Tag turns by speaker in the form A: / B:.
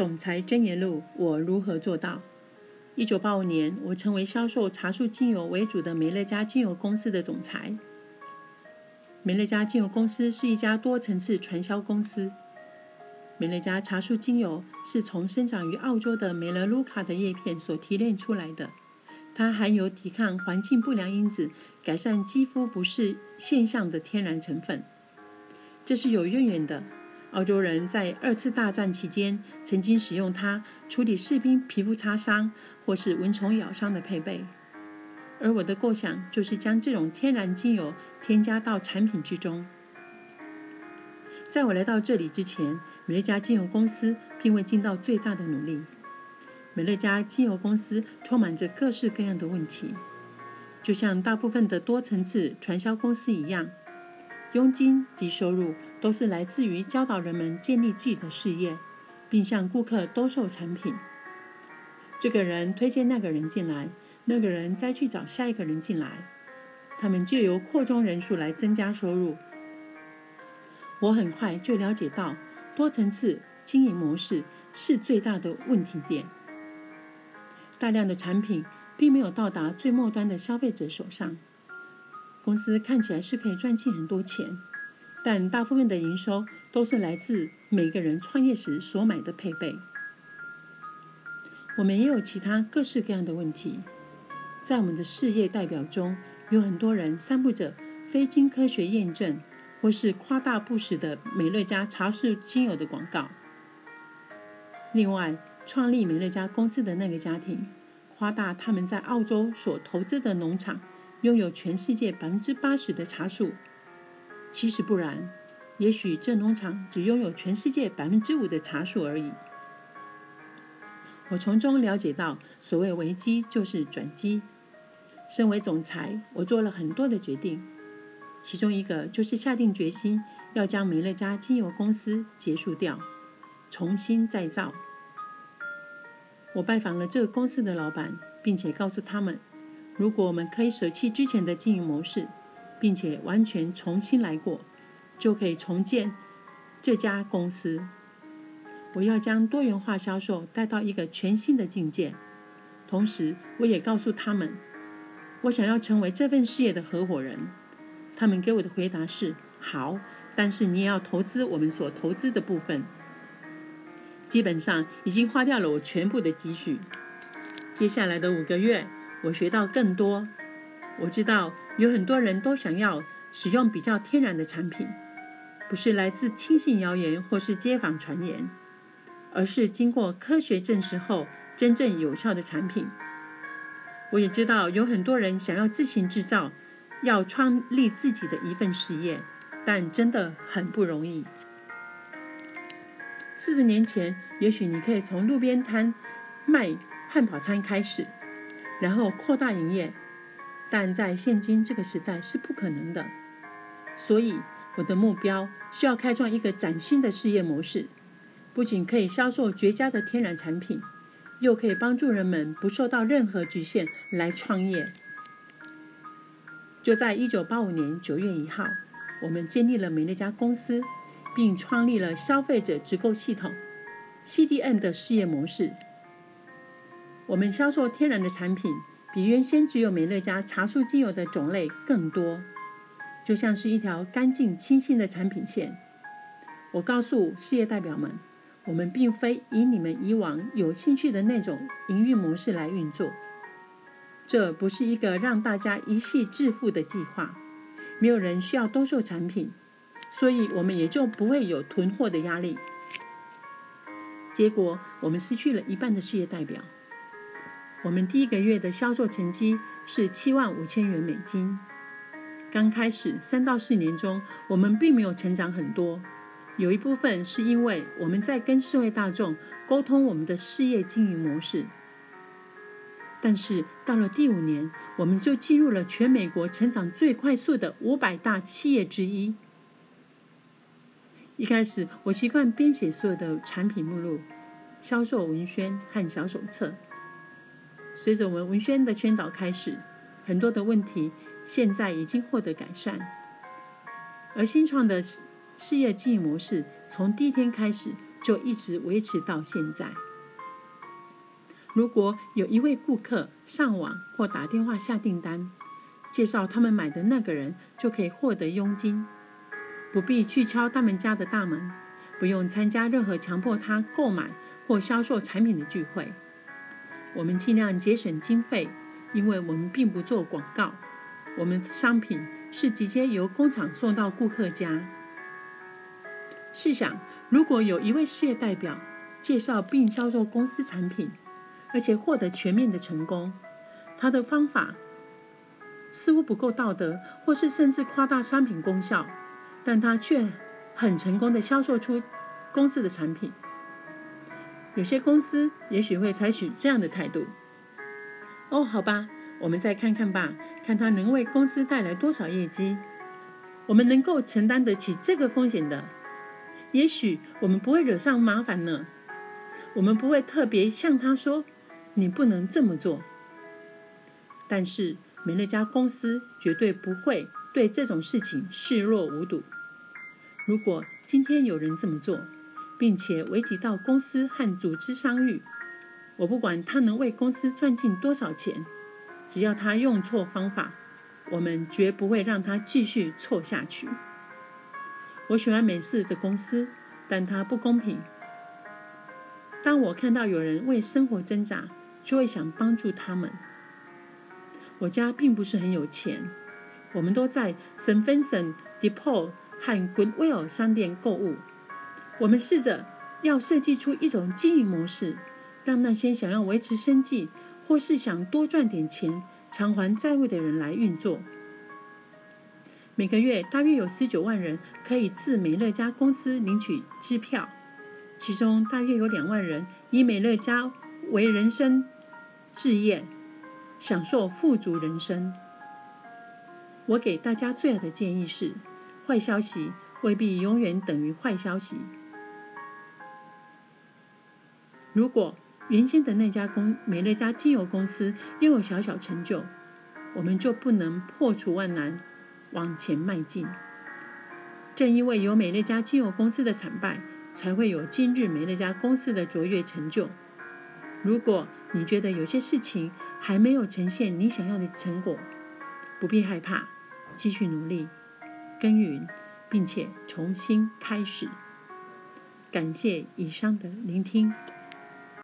A: 总裁真言录：我如何做到？一九八五年，我成为销售茶树精油为主的美乐家精油公司的总裁。美乐家精油公司是一家多层次传销公司。美乐家茶树精油是从生长于澳洲的梅乐卢卡的叶片所提炼出来的，它含有抵抗环境不良因子、改善肌肤不适现象的天然成分。这是有渊源的。澳洲人在二次大战期间曾经使用它处理士兵皮肤擦伤或是蚊虫咬伤的配备，而我的构想就是将这种天然精油添加到产品之中。在我来到这里之前，美乐家精油公司并未尽到最大的努力。美乐家精油公司充满着各式各样的问题，就像大部分的多层次传销公司一样。佣金及收入都是来自于教导人们建立自己的事业，并向顾客兜售产品。这个人推荐那个人进来，那个人再去找下一个人进来，他们就由扩充人数来增加收入。我很快就了解到，多层次经营模式是最大的问题点。大量的产品并没有到达最末端的消费者手上。公司看起来是可以赚进很多钱，但大部分的营收都是来自每个人创业时所买的配备。我们也有其他各式各样的问题，在我们的事业代表中，有很多人散布着非经科学验证或是夸大不实的美乐家茶树精油的广告。另外，创立美乐家公司的那个家庭夸大他们在澳洲所投资的农场。拥有全世界百分之八十的茶树，其实不然，也许这农场只拥有全世界百分之五的茶树而已。我从中了解到，所谓危机就是转机。身为总裁，我做了很多的决定，其中一个就是下定决心要将美乐家精油公司结束掉，重新再造。我拜访了这个公司的老板，并且告诉他们。如果我们可以舍弃之前的经营模式，并且完全重新来过，就可以重建这家公司。我要将多元化销售带到一个全新的境界。同时，我也告诉他们，我想要成为这份事业的合伙人。他们给我的回答是：好，但是你也要投资我们所投资的部分。基本上已经花掉了我全部的积蓄。接下来的五个月。我学到更多。我知道有很多人都想要使用比较天然的产品，不是来自听信谣言或是街坊传言，而是经过科学证实后真正有效的产品。我也知道有很多人想要自行制造，要创立自己的一份事业，但真的很不容易。四十年前，也许你可以从路边摊卖汉堡餐开始。然后扩大营业，但在现今这个时代是不可能的。所以，我的目标是要开创一个崭新的事业模式，不仅可以销售绝佳的天然产品，又可以帮助人们不受到任何局限来创业。就在一九八五年九月一号，我们建立了美乐家公司，并创立了消费者直购系统 （CDN） 的事业模式。我们销售天然的产品，比原先只有美乐家茶树精油的种类更多，就像是一条干净清新的产品线。我告诉事业代表们，我们并非以你们以往有兴趣的那种营运模式来运作，这不是一个让大家一夕致富的计划。没有人需要兜售产品，所以我们也就不会有囤货的压力。结果，我们失去了一半的事业代表。我们第一个月的销售成绩是七万五千元美金。刚开始三到四年中，我们并没有成长很多。有一部分是因为我们在跟社会大众沟通我们的事业经营模式。但是到了第五年，我们就进入了全美国成长最快速的五百大企业之一。一开始，我习惯编写所有的产品目录、销售文宣和小手册。随着我们文宣的宣导开始，很多的问题现在已经获得改善。而新创的事业经营模式，从第一天开始，就一直维持到现在。如果有一位顾客上网或打电话下订单，介绍他们买的那个人就可以获得佣金，不必去敲他们家的大门，不用参加任何强迫他购买或销售产品的聚会。我们尽量节省经费，因为我们并不做广告，我们的商品是直接由工厂送到顾客家。试想，如果有一位事业代表介绍并销售公司产品，而且获得全面的成功，他的方法似乎不够道德，或是甚至夸大商品功效，但他却很成功的销售出公司的产品。有些公司也许会采取这样的态度：哦，好吧，我们再看看吧，看他能为公司带来多少业绩，我们能够承担得起这个风险的。也许我们不会惹上麻烦呢，我们不会特别向他说。你不能这么做，但是美乐家公司绝对不会对这种事情视若无睹。如果今天有人这么做，并且危及到公司和组织商誉，我不管他能为公司赚进多少钱，只要他用错方法，我们绝不会让他继续错下去。我喜欢美式的公司，但它不公平。当我看到有人为生活挣扎，就会想帮助他们。我家并不是很有钱，我们都在 Saint Vincent de Paul 和 Goodwill 商店购物。我们试着要设计出一种经营模式，让那些想要维持生计或是想多赚点钱偿还债务的人来运作。每个月大约有十九万人可以自美乐家公司领取支票，其中大约有两万人以美乐家。为人生置业，享受富足人生。我给大家最好的建议是：坏消息未必永远等于坏消息。如果原先的那家公美乐家精油公司拥有小小成就，我们就不能破除万难往前迈进。正因为有美乐家精油公司的惨败，才会有今日美乐家公司的卓越成就。如果你觉得有些事情还没有呈现你想要的成果，不必害怕，继续努力耕耘，并且重新开始。感谢以上的聆听。